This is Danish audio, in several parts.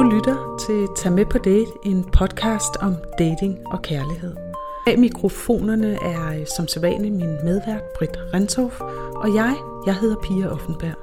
Du lytter til Tag med på date, en podcast om dating og kærlighed. Bag mikrofonerne er øh, som sædvanligt min medvært Britt Rentorf, og jeg, jeg hedder Pia Offenberg.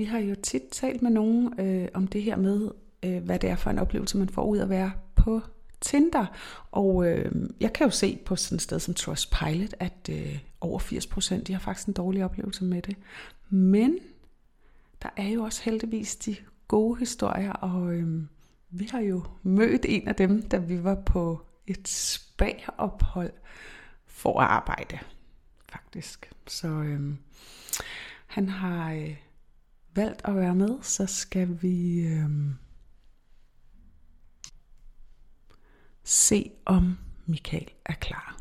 Vi har jo tit talt med nogen øh, om det her med, øh, hvad det er for en oplevelse, man får ud af at være på Tinder. Og øh, jeg kan jo se på sådan et sted som Trustpilot, at øh, over 80% de har faktisk en dårlig oplevelse med det. Men der er jo også heldigvis de gode historier, og øh, vi har jo mødt en af dem, da vi var på et spa-ophold for at arbejde, faktisk. Så øh, han har øh, valgt at være med, så skal vi øh, se, om Michael er klar.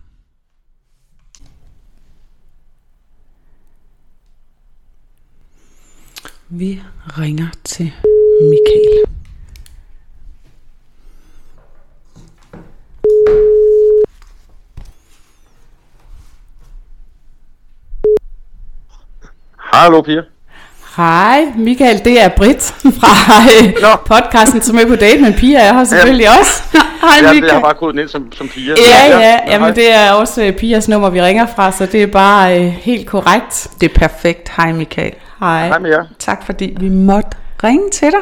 Vi ringer til Michael. Hallo Pia. Hej Michael, det er Britt fra øh, Nå. podcasten som er på date, men Pia er her selvfølgelig også. Hej Ja, det har Michael. jeg bare kodet ned som, som Pia. Ja, ja, hej. jamen det er også øh, Pias nummer, vi ringer fra, så det er bare øh, helt korrekt. Det er perfekt. Hej Michael. Hej. Hej med jer. Tak fordi vi måtte ringe til dig.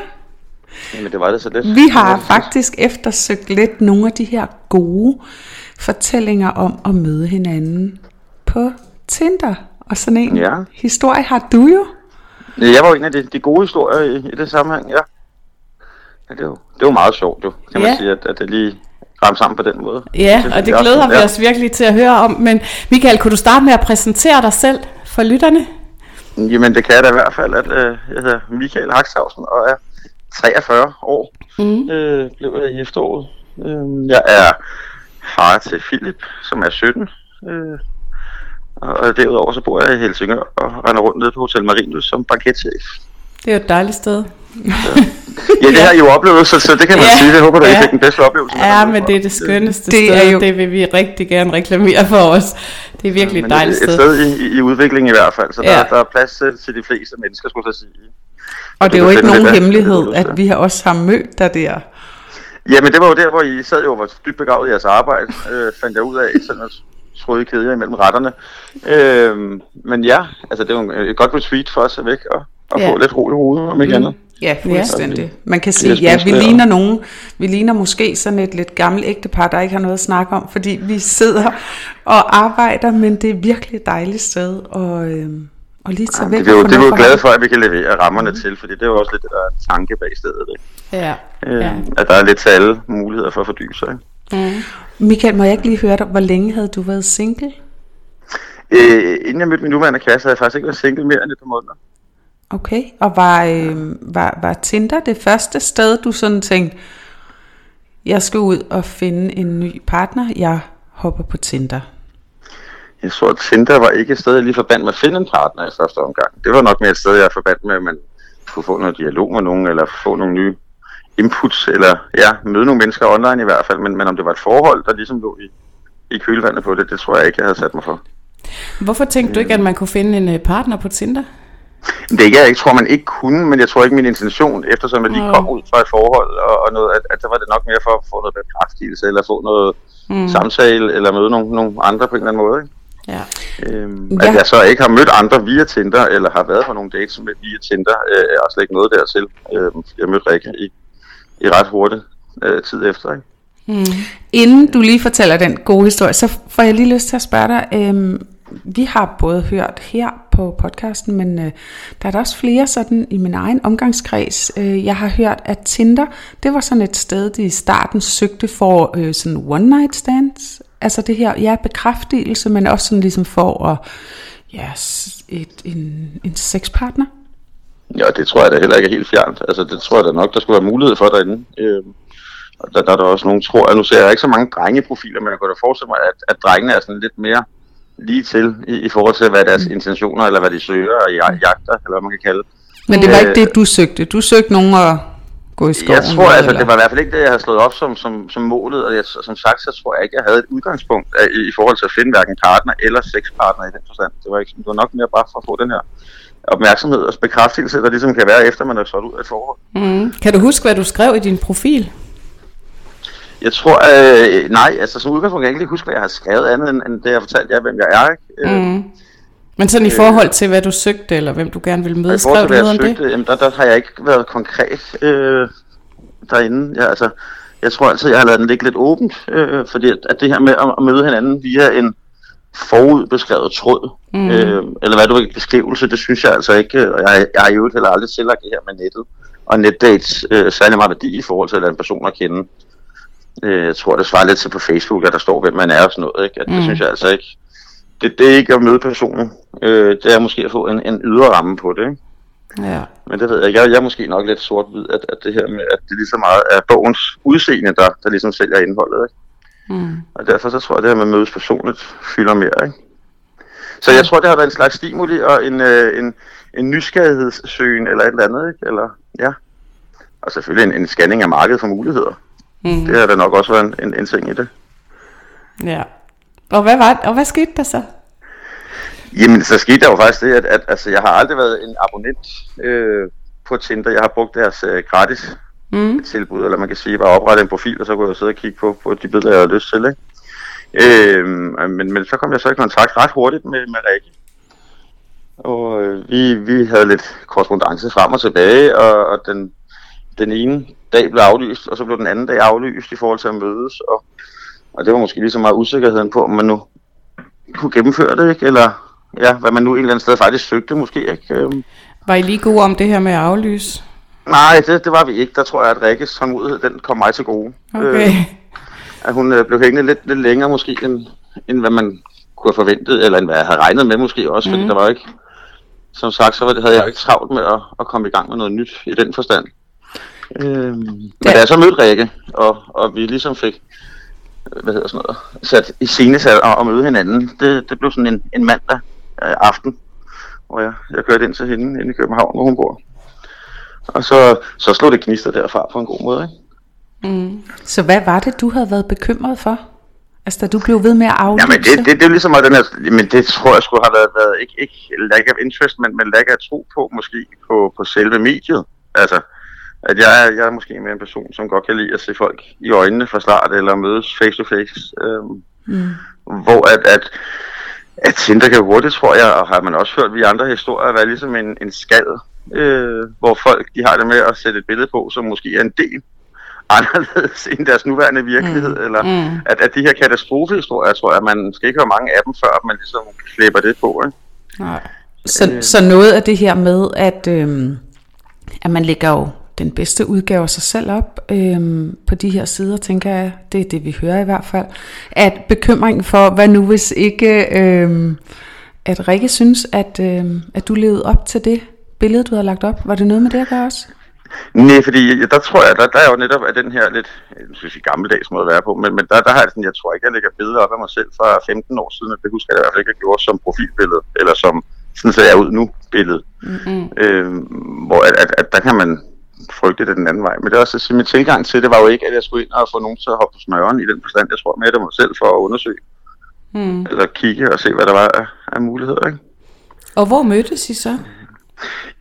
Jamen det var det så lidt. Vi har faktisk eftersøgt lidt nogle af de her gode fortællinger om at møde hinanden på Tinder. Og sådan en Ja. historie har du jo. Ja, Jeg var jo en af de, de gode historier i, i det sammenhæng, ja. ja det, var, det var meget sjovt jo, kan man Ja. sige, at, at det lige ramte sammen på den måde. Ja, og det er glæder også- vi os virkelig til at høre om. Men Michael, kunne du starte med at præsentere dig selv for lytterne? Jamen det kan jeg da i hvert fald, at øh, jeg hedder Michael Haxhausen og er 43 år. Mm. Øh, blev jeg i efteråret. Øh, jeg er far til Philip, som er 17. Øh, og derudover så bor jeg i Helsingør og render rundt nede på Hotel Marinus som banketchef. Det er jo et dejligt sted. Ja, det har I jo oplevet, så, så det kan man Ja, sige. Jeg håber, at I ja. fik den bedste oplevelse. Ja, men det er det skønneste Det sted. er jo- Det vil vi rigtig gerne reklamere for os. Det er virkelig et Men dejligt et, et sted. sted i, i udvikling i hvert fald, så Ja. der, der er plads til, til de fleste mennesker, skulle jeg sige. Og det er jo ikke nogen hemmelighed, at vi har også har mødt dig der. Jamen, det var jo der, hvor I sad jo og var dybt begravet i jeres arbejde, øh, fandt jeg ud af, sådan i kæder imellem retterne. Øh, men ja, altså det er jo et godt retreat for os at væk og, og Ja. få lidt ro i hovedet, om ikke andet. Ja, fuldstændig. Man kan sige, ja, vi ligner nogen, vi ligner måske sådan et lidt gammelt ægtepar, der ikke har noget at snakke om, fordi vi sidder og arbejder, men det er virkelig et dejligt sted, og, øhm, og lige tage væk. Det er jo, det er jo glade for. at vi kan levere rammerne til, fordi det er jo også lidt der er en tanke bag stedet. Ikke? Ja. Øh, ja. At der er lidt til alle muligheder for at fordybe sig. Ikke? Michael, må jeg ikke lige høre dig, hvor længe havde du været single? Øh, inden jeg mødte min nuværende kæreste, havde jeg faktisk ikke været single mere end et par måneder. Okay, og var, øh, var, var Tinder det første sted, du sådan tænkte, jeg skal ud og finde en ny partner, jeg hopper på Tinder? Jeg tror, at Tinder var ikke et sted, jeg lige forbandt med at finde en partner i første omgang. Det var nok mere et sted, jeg forbandt med, at man skulle få noget dialog med nogen, eller få nogle nye inputs, eller ja, møde nogle mennesker online i hvert fald. Men, men om det var et forhold, der ligesom lå i, i kølvandet på det, det tror jeg ikke, jeg havde sat mig for. Hvorfor tænkte du ikke, at man kunne finde en øh, partner på Tinder? Det er ikke, jeg ikke tror, man ikke kunne, men jeg tror ikke min intention, eftersom jeg lige kom ud fra et forhold, og, og noget, at, at der var det nok mere for at få noget bekræftelse, eller få noget mm. samtale, eller møde nogle, nogle andre på en eller anden måde. Ikke? Ja. Øhm, Ja. At jeg så ikke har mødt andre via Tinder, eller har været på nogle dates med via Tinder, øh, er slet ikke noget dertil. Øhm, jeg mødte Rikke i, i ret hurtig øh, tid efter. Ikke? Mm. Inden du lige fortæller den gode historie, så får jeg lige lyst til at spørge dig. Øh, vi har både hørt her på podcasten, men øh, der er der også flere sådan i min egen omgangskreds. Øh, jeg har hørt, at Tinder, det var sådan et sted, de i starten søgte for øh, sådan one night stands. Altså det her, ja, bekræftelse, men også sådan ligesom for at, ja, et, en, en sexpartner. Ja, det tror jeg da heller ikke er helt fjernt. Altså, det tror jeg da nok, der skulle være mulighed for derinde. Øhm, og der, der er der også nogle, tror jeg, nu ser jeg ikke så mange drengeprofiler, men jeg kunne da forestille mig, at, at drengene er sådan lidt mere lige til i, i forhold til, hvad deres intentioner, eller hvad de søger og ja- jagter, eller hvad man kan kalde. Men det var ikke det, du søgte. Du søgte nogen at gå i skoven? Jeg tror, altså, det var i hvert fald ikke det, jeg havde slået op som, som, som målet, og jeg, som sagt, så tror jeg ikke, jeg havde et udgangspunkt af, i, i forhold til at finde hverken partner eller sexpartner i den forstand. Det var, ikke, det var nok mere bare for at få den her opmærksomhed og bekræftelse, der ligesom kan være efter, man er solgt ud af et forhold. Mm. Kan du huske, hvad du skrev i din profil? Jeg tror, øh, nej, altså som udgangspunkt kan jeg ikke huske, hvad jeg har skrevet andet, end, end det, jeg fortalte jer, hvem jeg er. Ikke? Øh, mm. Men sådan i øh, forhold til, hvad du søgte, eller hvem du gerne ville møde, skrev du noget om søgte, det? Jamen, der, der har jeg ikke været konkret øh, derinde. Jeg, altså, jeg tror altid, jeg har lavet den ligge lidt åbent, øh, fordi at, det her med at møde hinanden via en forudbeskrevet tråd, mm. øh, eller hvad du vil beskrivelse, det synes jeg altså ikke, og jeg, jeg har jo heller aldrig tillagt det her med nettet, og netdates øh, særlig meget værdi i forhold til at lade en person at kende. Øh, jeg tror, det svarer lidt til på Facebook, at der står, hvem man er og sådan noget, ikke? At mm. det synes jeg altså ikke, det, det er ikke at møde personen, øh, det er måske at få en, en ydre ramme på det, ikke? Ja. Men det ved jeg, jeg, jeg er måske nok lidt sort-hvid, at, at det her med, at det lige så meget er bogens udseende, der, der ligesom sælger indholdet, ikke? Mm. Og derfor så tror jeg, at det her med at mødes personligt fylder mere, ikke? Så jeg tror, det har været en slags stimuli og en, øh, en, en nysgerrighedssøgen eller et eller andet, ikke? Eller, ja. Og selvfølgelig en, en scanning af markedet for muligheder. Mm. Det har da nok også været en, en, en ting i det. Ja. Og hvad, var, og hvad skete der så? Jamen, så skete der jo faktisk det, at, at altså, jeg har aldrig været en abonnent øh, på Tinder. Jeg har brugt deres øh, gratis mm. tilbud, eller man kan sige, bare oprette en profil, og så kunne jeg sidde og kigge på, på de billeder, jeg havde lyst til. Ikke? Øh, men, men så kom jeg så i kontakt ret hurtigt med, med Rikke. Og øh, vi, vi havde lidt korrespondence frem og tilbage, og, og den, den ene dag blev aflyst, og så blev den anden dag aflyst i forhold til at mødes. Og, og det var måske lige så meget usikkerheden på, om man nu kunne gennemføre det, ikke? Eller ja, hvad man nu et eller andet sted faktisk søgte, måske ikke. Øhm. Var I lige gode om det her med at aflyse? Nej, det, det var vi ikke. Der tror jeg, at Rikkes tålmodighed, den kom mig til gode. Okay. Øh, at hun øh, blev hængende lidt, lidt længere måske, end, end hvad man kunne have forventet, eller end hvad jeg havde regnet med måske også, mm. fordi der var ikke, som sagt, så havde jeg ikke travlt med at, at komme i gang med noget nyt i den forstand. Øhm, men da jeg så mødte Rikke, og, og vi ligesom fik hvad hedder sådan noget, sat i scene sat at, at møde hinanden, det, det blev sådan en, en mandag øh, aften, hvor jeg, jeg kørte ind til hende inde i København, hvor hun bor. Og så, så slog det gnister derfra på en god måde, ikke? Mm. Så hvad var det, du havde været bekymret for? Altså, da du blev ved med at aflyse? Jamen, det, det, det er ligesom, at den her, men det tror jeg skulle have været, været ikke, ikke lack of interest, men, men lack of tro på, måske på, på selve mediet. Altså, at jeg jeg er måske mere en person, som godt kan lide at se folk i øjnene fra start, eller mødes face to face. Øhm, mm. Hvor at, at, at Tinder kan hurtigt, tror jeg, og har man også hørt vi andre historier, være ligesom en, en skald, øh, hvor folk de har det med at sætte et billede på, som måske er en del anderledes end deres nuværende virkelighed, mm. eller mm. At, at de her katastrofehistorier, tror jeg, man skal ikke høre mange af dem, før man ligesom klipper det på. Ikke? Nej. Så, øh. så noget af det her med, at, øh, at man lægger jo den bedste udgave af sig selv op øhm, på de her sider, tænker jeg, det er det vi hører i hvert fald, at bekymringen for, hvad nu hvis ikke, øhm, at Rikke synes, at, øhm, at du levede op til det billede, du havde lagt op. Var det noget med det at gøre også? Nej, fordi der tror jeg, der, der er jo netop af den her lidt, jeg synes gammeldags måde at være på, men, men der, der har jeg sådan, jeg tror ikke, jeg lægger billeder op af mig selv fra 15 år siden, det husker jeg i hvert fald ikke, jeg gjorde som profilbillede, eller som sådan ser jeg ud nu billede. Mm-hmm. Øhm, hvor at, at, at, der kan man frygte det den anden vej. Men det er også, at min tilgang til det var jo ikke, at jeg skulle ind og få nogen til at hoppe på smøren i den forstand. Jeg tror mere, det mig selv for at undersøge. Mm. Eller kigge og se, hvad der var af, af muligheder. Ikke? Og hvor mødtes I så?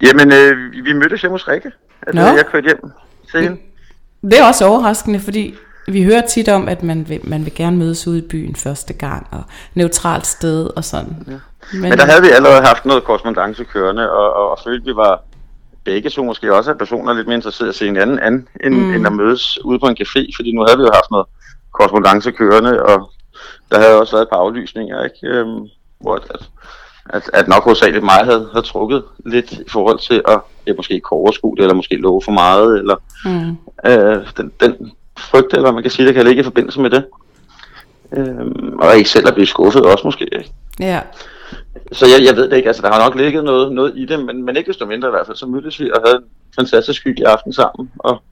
Jamen, øh, vi mødtes hjemme hos Rikke. Altså, Nå. jeg kørte hjem til hende. Det er også overraskende, fordi vi hører tit om, at man vil, man vil gerne mødes ude i byen første gang, og neutralt sted og sådan. Ja. Men, Men der havde vi allerede haft noget korrespondence kørende, og, og, og følte, vi var begge to måske også er personer lidt mere interesseret i at se en anden an, end, mm. end at mødes ude på en café, fordi nu havde vi jo haft noget korrespondence kørende, og der havde også været et par aflysninger, ikke? Øhm, hvor at, at, at nok hovedsageligt mig havde, havde trukket lidt i forhold til at ja, måske ikke overskue det, eller måske love for meget, eller mm. øh, den, den frygt, eller man kan sige, der kan ligge i forbindelse med det. Øhm, og ikke selv at blive skuffet også måske. Ikke? Ja. Så jeg, jeg ved det ikke, altså der har nok ligget noget, noget i det, men, men ikke desto mindre i hvert fald, så mødtes vi og havde en fantastisk hyggelig aften sammen, og,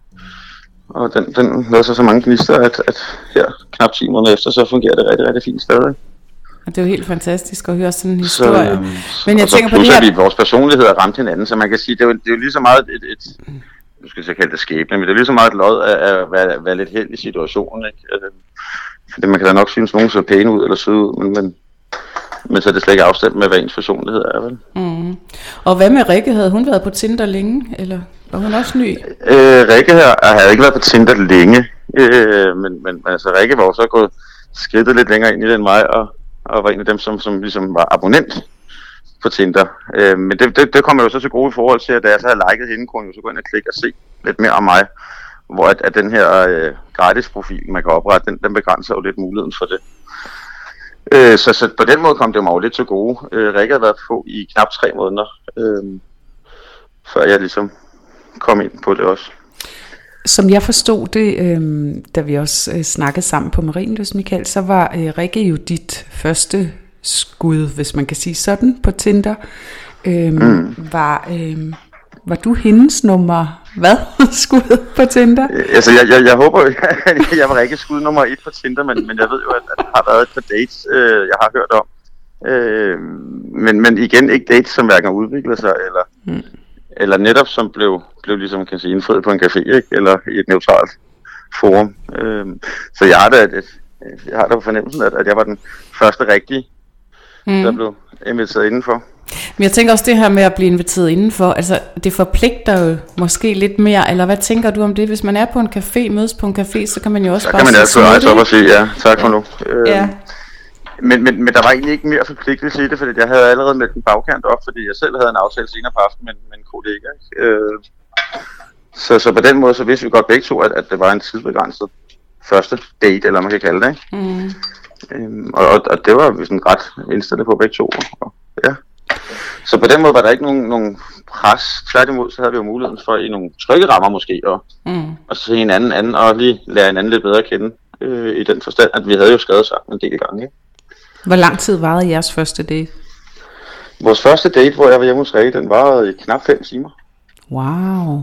og den, den lavede så så mange gnister, at, at her knap 10 måneder efter, så fungerer det rigtig, rigtig fint stadig. Og det er jo helt fantastisk at høre sådan en historie. Så, øh, Men jeg tænker på det her... vores personligheder ramt hinanden, så man kan sige, det er jo, det er jo lige så meget et, et nu skal jeg kalde det skæbne, men det er lige så meget et lod af at være, være lidt held i situationen, ikke? Altså, fordi man kan da nok synes, nogen ser pæne ud eller søde ud, men, men, men så er det slet ikke afstemt med, hvad ens personlighed er, vel? Mm. Og hvad med Rikke? Havde hun været på Tinder længe, eller var hun også ny? Øh, Rikke her, havde ikke været på Tinder længe, øh, men, men altså Rikke var jo så gået skridtet lidt længere ind i den mig, og, og var en af dem, som, som ligesom var abonnent på Tinder. Øh, men det, det, det kommer jo så til gode i forhold til, at da jeg så havde liket hende, kunne jeg jo så gå ind og klikke og se lidt mere om mig. Hvor at, at den her øh, gratis profil, man kan oprette, den, den begrænser jo lidt muligheden for det. Øh, så, så på den måde kom det mig jo lidt til gode. Øh, Rikke havde været på i knap tre måneder, øh, før jeg ligesom kom ind på det også. Som jeg forstod det, øh, da vi også øh, snakkede sammen på Marienløs, Michael, så var øh, Rikke jo dit første skud, hvis man kan sige sådan, på Tinder. Øh, mm. Var, øh, var du hendes nummer, hvad, skud på Tinder? Altså, jeg, jeg, jeg håber, jeg, jeg var ikke skud nummer et på Tinder, men, men jeg ved jo, at, at der har været et par dates, øh, jeg har hørt om. Øh, men, men igen, ikke dates, som hverken udvikler sig, eller, mm. eller netop som blev, blev ligesom, kan sige, indfriet på en café, ikke? eller i et neutralt forum. Øh, så jeg har da, et, jeg har da fornemmelsen, at, at jeg var den første rigtige, mm. der blev inviteret indenfor. Men jeg tænker også det her med at blive inviteret indenfor, altså det forpligter jo måske lidt mere, eller hvad tænker du om det? Hvis man er på en café, mødes på en café, så kan man jo også så bare kan man altid rejse op og sige, ja, tak for nu. Ja. Øhm, men, men, men der var egentlig ikke mere forpligtelse i det, fordi jeg havde allerede med den bagkant op, fordi jeg selv havde en aftale senere på aftenen med, med en kollega. Øh, så, så på den måde, så vidste vi godt begge to, at, at det var en tidsbegrænset første date, eller man kan kalde det. Ikke? Mm. Øhm, og, og det var vi sådan ret indstillet på begge to. Og, ja. Så på den måde var der ikke nogen, nogen pres. Tværtimod, så havde vi jo muligheden for i nogle trygge rammer måske, og, mm. og se en anden, og lige lære en anden lidt bedre at kende. Øh, I den forstand, at vi havde jo skrevet sammen en del gange. Ikke? Hvor lang tid varede jeres første date? Vores første date, hvor jeg var hjemme hos Rikke, den varede i knap 5 timer. Wow.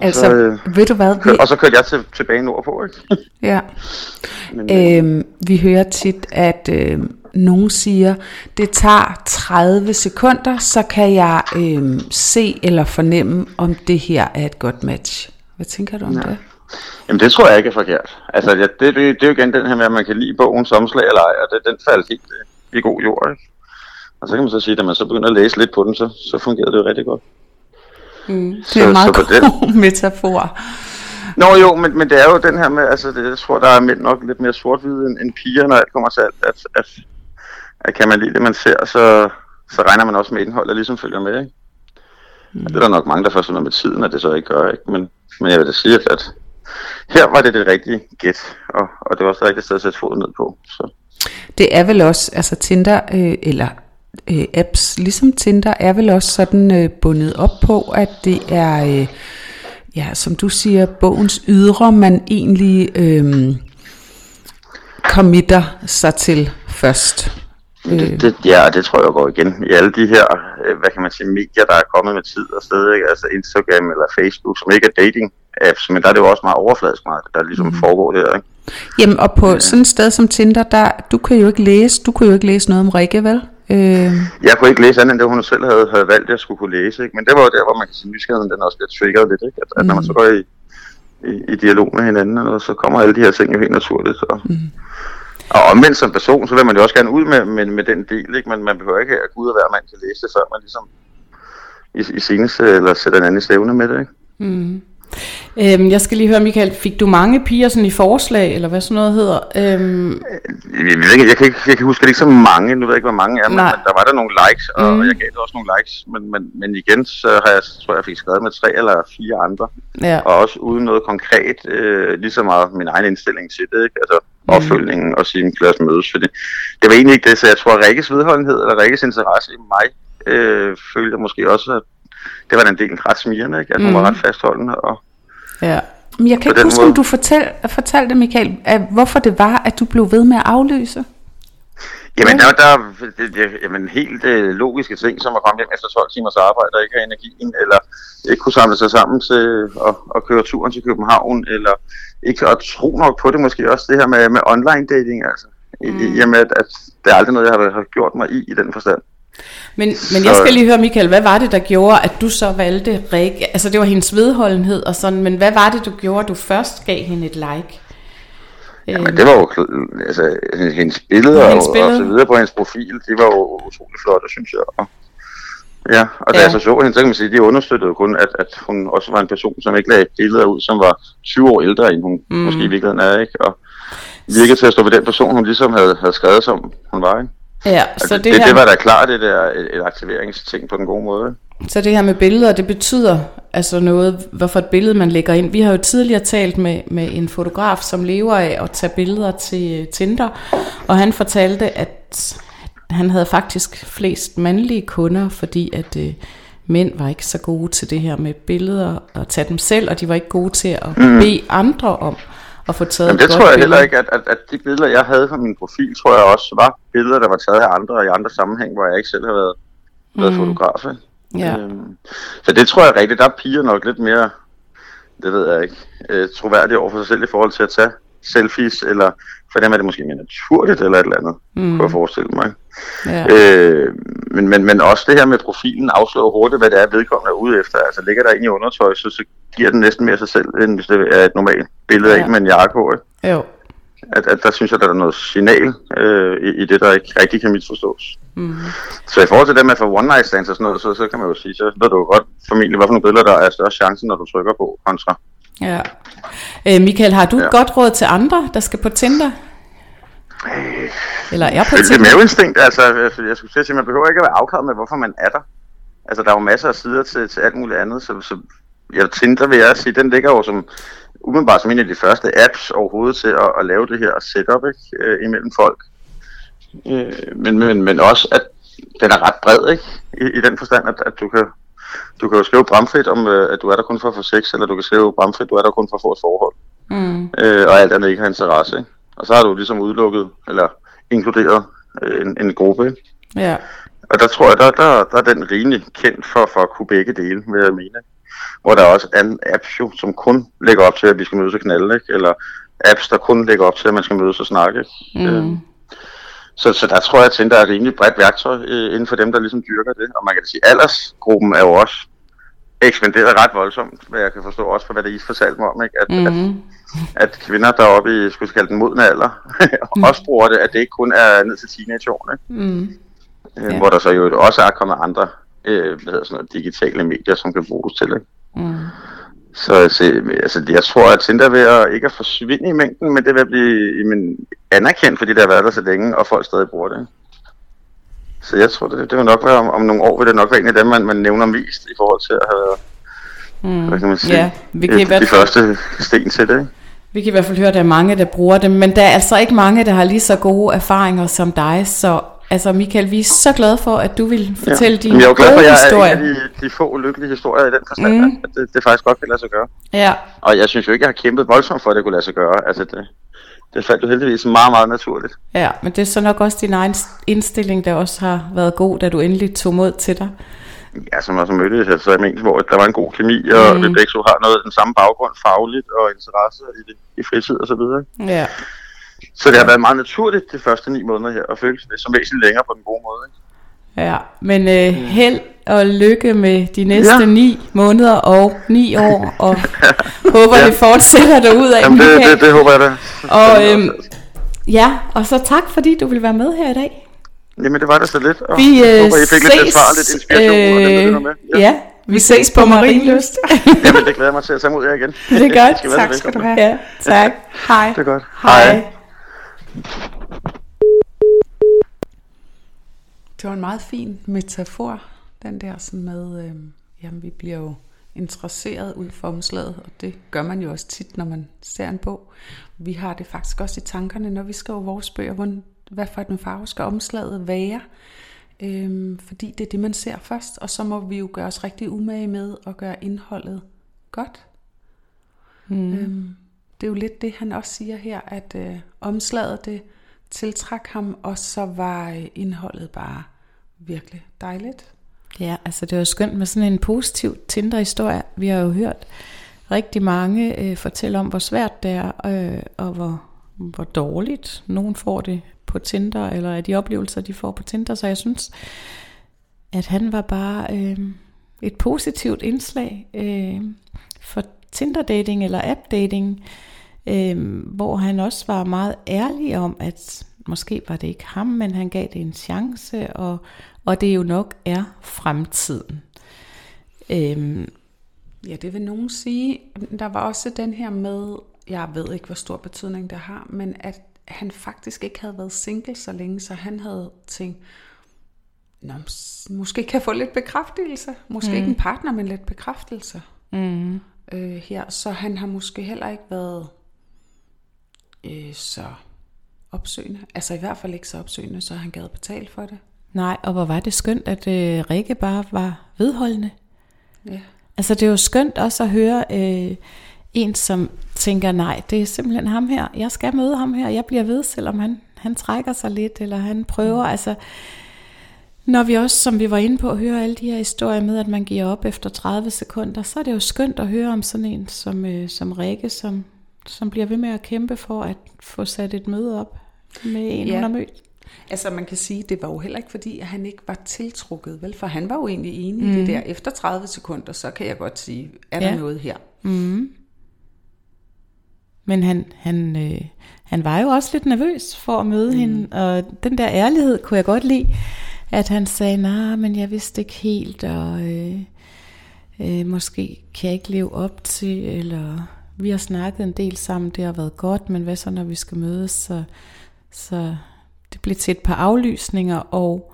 Altså, så, øh, ved du hvad? Vi... Og så kørte jeg til, tilbage nordpå, ikke? ja. Men, øh, øhm, vi hører tit, at øh, nogen siger, det tager 30 sekunder, så kan jeg øh, se eller fornemme, om det her er et godt match. Hvad tænker du om ja. det? Jamen det tror jeg ikke er forkert. Altså det, det, det er jo igen den her med, at man kan lide bogens omslag eller ej, og det, den faldt helt øh, i god jord. Ikke? Og så kan man så sige, at når man så begynder at læse lidt på den, så, så fungerer det jo rigtig godt. Mm, det er så, en meget så god den... metafor. Nå jo, men, men det er jo den her med, altså det, jeg tror, der er mænd nok lidt mere sort-hvide end, end piger, når alt kommer til alt, at, at, at kan man lide det, man ser, så, så regner man også med indholdet, ligesom følger med, ikke? Mm. Det er der nok mange, der får med tiden, at det så ikke gør, ikke? Men, men jeg vil da sige, at, at her var det det rigtige gæt, og, og det var også det rigtige sted at sætte foden ned på. Så. Det er vel også, altså Tinder, øh, eller øh, apps, ligesom Tinder, er vel også sådan øh, bundet op på, at det er, øh, ja, som du siger, bogens ydre, man egentlig øh, committer sig til først. Det, det, ja, det tror jeg går igen i alle de her, øh, hvad kan man sige, medier, der er kommet med tid og sted, ikke? altså Instagram eller Facebook, som ikke er dating apps, men der er det jo også meget overfladisk meget, der ligesom mm. foregår det ikke? Jamen, og på ja. sådan et sted som Tinder, der, du kan jo ikke læse, du kunne jo ikke læse noget om Rikke, vel? Øh... Jeg kunne ikke læse andet end det, hun selv havde, havde valgt, at jeg skulle kunne læse. Ikke? Men det var jo der, hvor man kan sige, nysgerrigheden den også bliver triggeret lidt. Ikke? At, at når man så mm. går i, i, i dialog med hinanden, og så kommer alle de her ting jo helt naturligt. Så. Mm. Og omvendt som person, så vil man jo også gerne ud med, med, med den del, ikke? men man behøver ikke at gå ud og være mand til at læse det, før man ligesom i, i seneste, eller sætter en anden stævne med det. Ikke? Mm. Øhm, jeg skal lige høre, Michael, fik du mange piger sådan i forslag, eller hvad sådan noget hedder? Øhm... Jeg, ved ikke, jeg, kan ikke, jeg kan huske, det ikke så mange, nu ved jeg ikke, hvor mange er, men, men der var der nogle likes, og mm. jeg gav det også nogle likes, men, men, men igen, så har jeg, tror jeg, jeg fik skrevet med tre eller fire andre, ja. og også uden noget konkret, øh, lige så meget min egen indstilling til det, ikke? altså mm. opfølgningen og sige, lad os mødes, fordi det var egentlig ikke det, så jeg tror, at Rikkes vedholdenhed, eller Rikkes interesse i mig, øh, følte måske også, at det var den del ret smirende, ikke? at hun mm. var ret fastholdende. Og ja. Men jeg kan ikke huske, måde... om du fortæl, fortalte, Michael, at hvorfor det var, at du blev ved med at aflyse. Jamen, der, der det, jamen, helt øh, logiske ting, som at komme hjem efter 12 timers arbejde og ikke have energien, eller ikke kunne samle sig sammen til at, at køre turen til København, eller ikke at tro nok på det måske også, det her med, med online dating, altså. mm. i, i og med, at, at det er aldrig noget, jeg har, har gjort mig i, i den forstand. Men, men jeg skal lige høre, Michael, hvad var det, der gjorde, at du så valgte Rikke? Altså, det var hendes vedholdenhed og sådan, men hvad var det, du gjorde, at du først gav hende et like? Jamen, det var jo, altså, hendes billeder hendes og, og så videre på hendes profil, det var jo utrolig flotte, synes jeg. Og, ja, og da ja. jeg så så hende, så kan man sige, det understøttede kun, at, at hun også var en person, som ikke lagde billeder ud, som var 20 år ældre, end hun mm. måske i virkeligheden er, ikke? Og virkede til at stå ved den person, hun ligesom havde, havde skrevet, som hun var, ikke? Ja, altså, så det, det, her... det var da klart det der et, et aktiveringsting på den gode måde. Så det her med billeder, det betyder altså noget, hvorfor et billede man lægger ind. Vi har jo tidligere talt med, med en fotograf, som lever af at tage billeder til Tinder, og han fortalte, at han havde faktisk flest mandlige kunder, fordi at øh, mænd var ikke så gode til det her med billeder og tage dem selv, og de var ikke gode til at mm. bede andre om at få taget Jamen, det tror jeg billede. heller ikke, at, at, at de billeder, jeg havde fra min profil, tror jeg også var billeder, der var taget af andre og i andre sammenhæng, hvor jeg ikke selv har været, været mm. fotograf. Ikke? Ja. Øhm, så det tror jeg rigtigt, der er piger nok lidt mere, det ved jeg ikke, øh, troværdige over for sig selv i forhold til at tage selfies, eller for dem er det måske mere naturligt eller et eller andet, mm. kunne jeg forestille mig. Ja. Øh, men, men, men også det her med profilen afslører hurtigt, hvad det er, vedkommende er ude efter. Altså ligger der ind i undertøj, så, så giver den næsten mere sig selv, end hvis det er et normalt billede ja. af med en jakke på. Ikke? Jo. At, at der synes jeg, der er noget signal øh, i, i det, der ikke rigtig kan misforstås. Mm. Så i forhold til det med for one night stands og sådan noget, så, så kan man jo sige, så ved du godt formentlig, nogle billeder, der er større chance, når du trykker på kontra. Ja. Øh, Michael, har du ja. et godt råd til andre, der skal på Tinder? Øh, Eller er på Tinder? Det er instinkt, altså, jeg skulle sige, man behøver ikke at være afklaret med, hvorfor man er der. Altså, der er jo masser af sider til, til alt muligt andet, så, så ja, Tinder vil jeg sige, den ligger jo som, umiddelbart som en af de første apps overhovedet til at, at lave det her setup ikke, øh, imellem folk. Øh, men, men, men også, at den er ret bred, ikke? I, i den forstand, at, at du kan du kan jo skrive bramfrit om, øh, at du er der kun for at få sex, eller du kan skrive bramfrit, at du er der kun for at få et forhold. Mm. Øh, og alt andet ikke har interesse. Ikke? Og så har du ligesom udelukket, eller inkluderet øh, en, en gruppe. Ikke? Ja. Og der tror jeg, der, der, der er den rimelig kendt for, for at kunne begge dele, vil jeg mene. Hvor der er også en apps jo, som kun lægger op til, at vi skal mødes og knalde, ikke? eller apps, der kun lægger op til, at man skal mødes og snakke. Mm. Øh, så, så der tror jeg, at der er et rimelig bredt værktøj øh, inden for dem, der ligesom dyrker det. Og man kan sige, at aldersgruppen er jo også ekspanderet ret voldsomt, hvad jeg kan forstå også for, hvad det I fortalte mig om, ikke? At, mm. at, mhm. at kvinder deroppe i, skulle kalde den modne alder, mm. også bruger det, at det ikke kun er ned til teenageårene. Mm. Øh, ja. Hvor der så jo også er kommet andre øh, hvad hedder sådan noget, digitale medier, som kan bruges til det. Mm. Så altså, altså, jeg tror, at Tinder ved at ikke at forsvinde i mængden, men det vil blive men, anerkendt, fordi det har været der så længe, og folk stadig bruger det. Så jeg tror, det, det vil nok være om, om nogle år, vil det nok være en af dem, man, man nævner mest i forhold til at have mm. hvad kan man sige, ja, vi kan et, de første sten til det. Vi kan i hvert fald høre, at der er mange, der bruger det, men der er altså ikke mange, der har lige så gode erfaringer som dig, så Altså Michael, vi er så glade for, at du vil fortælle ja. din historie. Jeg er glad for, at jeg er en af de, de få lykkelige historier i den forstand, mm. at det, det faktisk godt kan lade sig gøre. Ja. Og jeg synes jo ikke, jeg har kæmpet voldsomt for, at det kunne lade sig gøre. Altså det, det faldt jo heldigvis meget, meget naturligt. Ja, men det er så nok også din egen indstilling, der også har været god, da du endelig tog mod til dig. Ja, som også mødtes, altså jeg mente, hvor der var en god kemi, og mm. vi begge to har noget den samme baggrund fagligt og interesse i, det, i fritid og så videre. Ja. Så det har været meget naturligt de første ni måneder her, og føles det som væsentligt længere på den gode måde. Ikke? Ja, men øh, held og lykke med de næste ja. ni måneder og ni år, og håber, ja. det fortsætter derud af. Jamen, det, det, det håber jeg da. Og, øhm, ja, og så tak, fordi du vil være med her i dag. Jamen, det var da så lidt, og vi, øh, håber, I fik ses, lidt svar, lidt inspiration, øh, og med. Ja. ja, vi ses på Marienlyst. Jamen, det glæder mig til at tage mod jer igen. Det er godt, skal tak skal du have. Ja, tak. Hej. Det er godt. Hej. Hej. Det var en meget fin metafor, den der sådan med, øh, jamen vi bliver jo interesseret ud for omslaget, og det gør man jo også tit, når man ser en bog. Vi har det faktisk også i tankerne, når vi skriver vores bøger, hvordan, hvad for en farve skal omslaget være, øhm, fordi det er det, man ser først, og så må vi jo gøre os rigtig umage med at gøre indholdet godt. Mm. Øhm, det er jo lidt det, han også siger her, at øh, omslaget det tiltrak ham, og så var øh, indholdet bare virkelig dejligt. Ja, altså det var skønt med sådan en positiv Tinder-historie. Vi har jo hørt rigtig mange øh, fortælle om, hvor svært det er, øh, og hvor, hvor dårligt nogen får det på Tinder, eller af de oplevelser, de får på Tinder. Så jeg synes, at han var bare øh, et positivt indslag øh, for Tinder-dating eller app-dating, øh, hvor han også var meget ærlig om, at måske var det ikke ham, men han gav det en chance, og, og det jo nok er fremtiden. Øh, ja, det vil nogen sige. Der var også den her med, jeg ved ikke, hvor stor betydning det har, men at han faktisk ikke havde været single så længe, så han havde tænkt, Nå, måske kan jeg få lidt bekræftelse. Måske mm. ikke en partner, men lidt bekræftelse. Mm. Øh, her. Så han har måske heller ikke været øh, så opsøgende. Altså i hvert fald ikke så opsøgende, så han gad betale for det. Nej, og hvor var det skønt, at øh, Rikke bare var vedholdende. Ja. Altså det er jo skønt også at høre øh, en, som tænker, nej, det er simpelthen ham her. Jeg skal møde ham her. Jeg bliver ved, selvom han, han trækker sig lidt, eller han prøver. Mm. Altså, når vi også, som vi var inde på, hører alle de her historier med, at man giver op efter 30 sekunder, så er det jo skønt at høre om sådan en som, øh, som Rikke, som, som bliver ved med at kæmpe for at få sat et møde op med en, ja. hun har mødt. Altså man kan sige, det var jo heller ikke fordi, at han ikke var tiltrukket, vel? For han var jo egentlig enig mm. i det der. Efter 30 sekunder, så kan jeg godt sige, er der ja. noget her? Mm. Men han, han, øh, han var jo også lidt nervøs for at møde mm. hende, og den der ærlighed kunne jeg godt lide, at han sagde, nej, men jeg vidste ikke helt, og øh, øh, måske kan jeg ikke leve op til, eller vi har snakket en del sammen, det har været godt, men hvad så når vi skal mødes, så, så det blev til et par aflysninger, og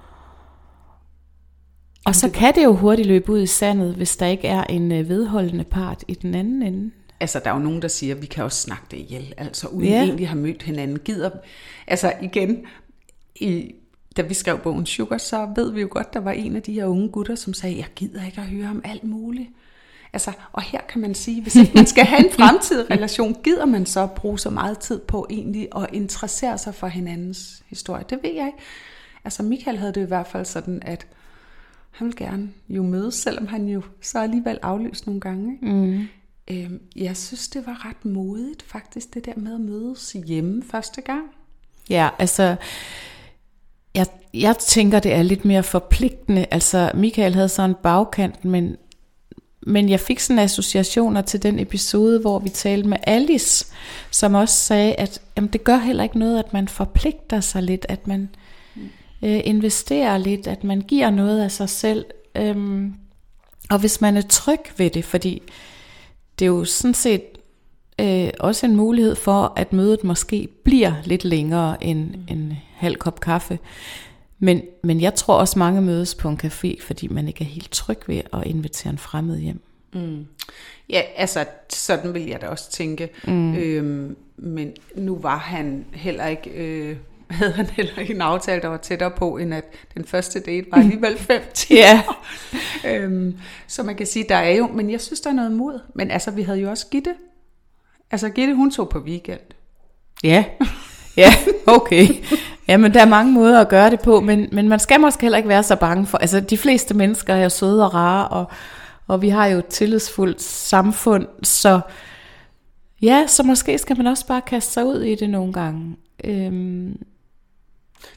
og så kan det jo hurtigt løbe ud i sandet, hvis der ikke er en øh, vedholdende part i den anden ende. Altså, der er jo nogen, der siger, at vi kan også snakke det ihjel, altså uden ja. egentlig have mødt hinanden. Gider, altså igen, i, da vi skrev bogen Sugar, så ved vi jo godt, der var en af de her unge gutter, som sagde, jeg gider ikke at høre om alt muligt. Altså, og her kan man sige, hvis ikke man skal have en fremtidig relation, gider man så bruge så meget tid på egentlig at interessere sig for hinandens historie? Det ved jeg ikke. Altså Michael havde det i hvert fald sådan, at han vil gerne jo mødes, selvom han jo så alligevel aflyst nogle gange. Mm. Øhm, jeg synes, det var ret modigt faktisk, det der med at mødes hjemme første gang. Ja, altså, jeg, jeg tænker, det er lidt mere forpligtende. Altså, Michael havde så en bagkant, men men jeg fik sådan associationer til den episode, hvor vi talte med Alice, som også sagde, at jamen, det gør heller ikke noget, at man forpligter sig lidt, at man øh, investerer lidt, at man giver noget af sig selv. Øhm, og hvis man er tryg ved det, fordi det er jo sådan set øh, også en mulighed for, at mødet måske bliver lidt længere end mm. en halv kop kaffe. Men, men jeg tror også, mange mødes på en café, fordi man ikke er helt tryg ved at invitere en fremmed hjem. Mm. Ja, altså sådan vil jeg da også tænke. Mm. Øhm, men nu var han heller ikke... Øh, havde han heller ikke en aftale, der var tættere på, end at den første date var alligevel fem timer. Øhm, så man kan sige, der er jo, men jeg synes, der er noget mod. Men altså, vi havde jo også Gitte. Altså, Gitte, hun tog på weekend. Ja, ja, okay. Ja, men der er mange måder at gøre det på, men, men man skal måske heller ikke være så bange for, altså de fleste mennesker er jo søde og rare, og, og vi har jo et tillidsfuldt samfund, så ja, så måske skal man også bare kaste sig ud i det nogle gange. Øhm.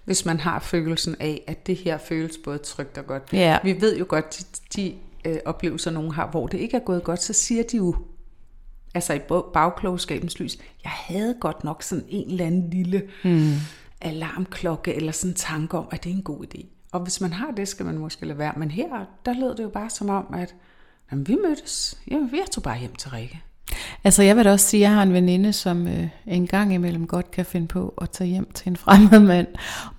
Hvis man har følelsen af, at det her føles både trygt og godt. Ja. Vi ved jo godt, de, de øh, oplevelser, nogen har, hvor det ikke er gået godt, så siger de jo, altså i bagklogskabens lys, jeg havde godt nok sådan en eller anden lille... Hmm alarmklokke eller sådan en tanke om, at det er en god idé. Og hvis man har det, skal man måske lade være. Men her, der lød det jo bare som om, at jamen, vi mødtes. Jamen, vi tog bare hjem til Rikke. Altså jeg vil da også sige, at jeg har en veninde, som øh, en gang imellem godt kan finde på at tage hjem til en fremmed mand.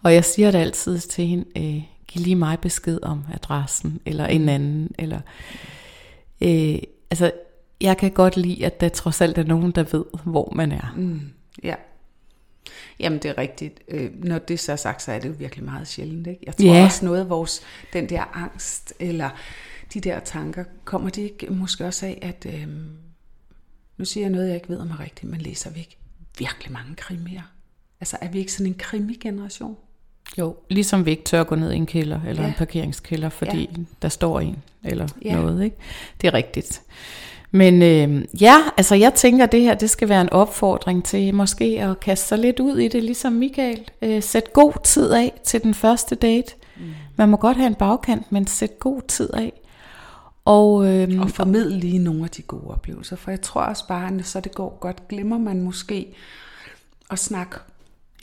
Og jeg siger det altid til hende, øh, giv lige mig besked om adressen, eller en anden. Eller, øh, altså jeg kan godt lide, at der trods alt er nogen, der ved, hvor man er. Mm, ja, Jamen det er rigtigt. Øh, når det så er sagt, så er det jo virkelig meget sjældent. Ikke? Jeg tror yeah. også noget af vores, den der angst, eller de der tanker, kommer det ikke måske også af, at øh, nu siger jeg noget, jeg ikke ved om er rigtigt, men læser vi ikke virkelig mange krimier? Altså er vi ikke sådan en krimi-generation? Jo, ligesom vi ikke tør gå ned i en kælder, eller ja. en parkeringskælder, fordi ja. der står en, eller ja. noget. Ikke? Det er rigtigt. Men øh, ja, altså jeg tænker, at det her det skal være en opfordring til måske at kaste sig lidt ud i det, ligesom Michael. Øh, sæt god tid af til den første date. Mm. Man må godt have en bagkant, men sæt god tid af. Og, øh, og formidle lige nogle af de gode oplevelser. For jeg tror også bare, at så det går godt, glemmer man måske at snakke,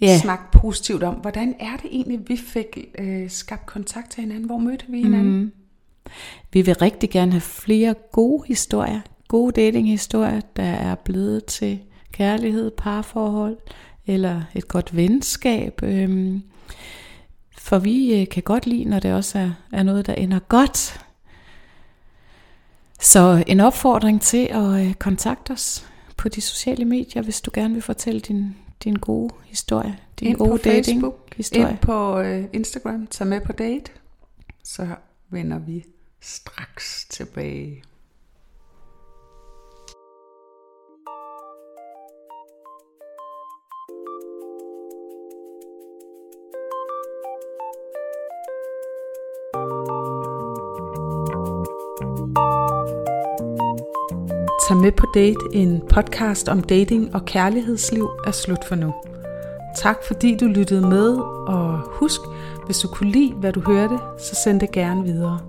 yeah. snakke positivt om, hvordan er det egentlig, vi fik øh, skabt kontakt til hinanden? Hvor mødte vi hinanden? Mm. Vi vil rigtig gerne have flere gode historier, gode datinghistorier, der er blevet til kærlighed, parforhold eller et godt venskab. Øhm, for vi øh, kan godt lide, når det også er, er noget, der ender godt. Så en opfordring til at øh, kontakte os på de sociale medier, hvis du gerne vil fortælle din, din gode historie, din ind gode dating Facebook, historie. Ind på uh, Instagram, tag med på date, så vender vi straks tilbage. Tag med på Date, en podcast om dating og kærlighedsliv, er slut for nu. Tak fordi du lyttede med, og husk, hvis du kunne lide, hvad du hørte, så send det gerne videre.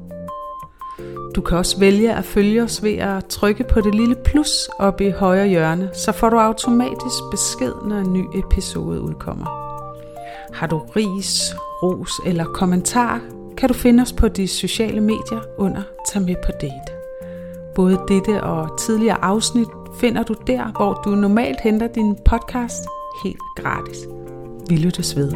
Du kan også vælge at følge os ved at trykke på det lille plus oppe i højre hjørne, så får du automatisk besked, når en ny episode udkommer. Har du ris, ros eller kommentar, kan du finde os på de sociale medier under Tag med på date. Både dette og tidligere afsnit finder du der, hvor du normalt henter din podcast helt gratis. Vi lyttes ved.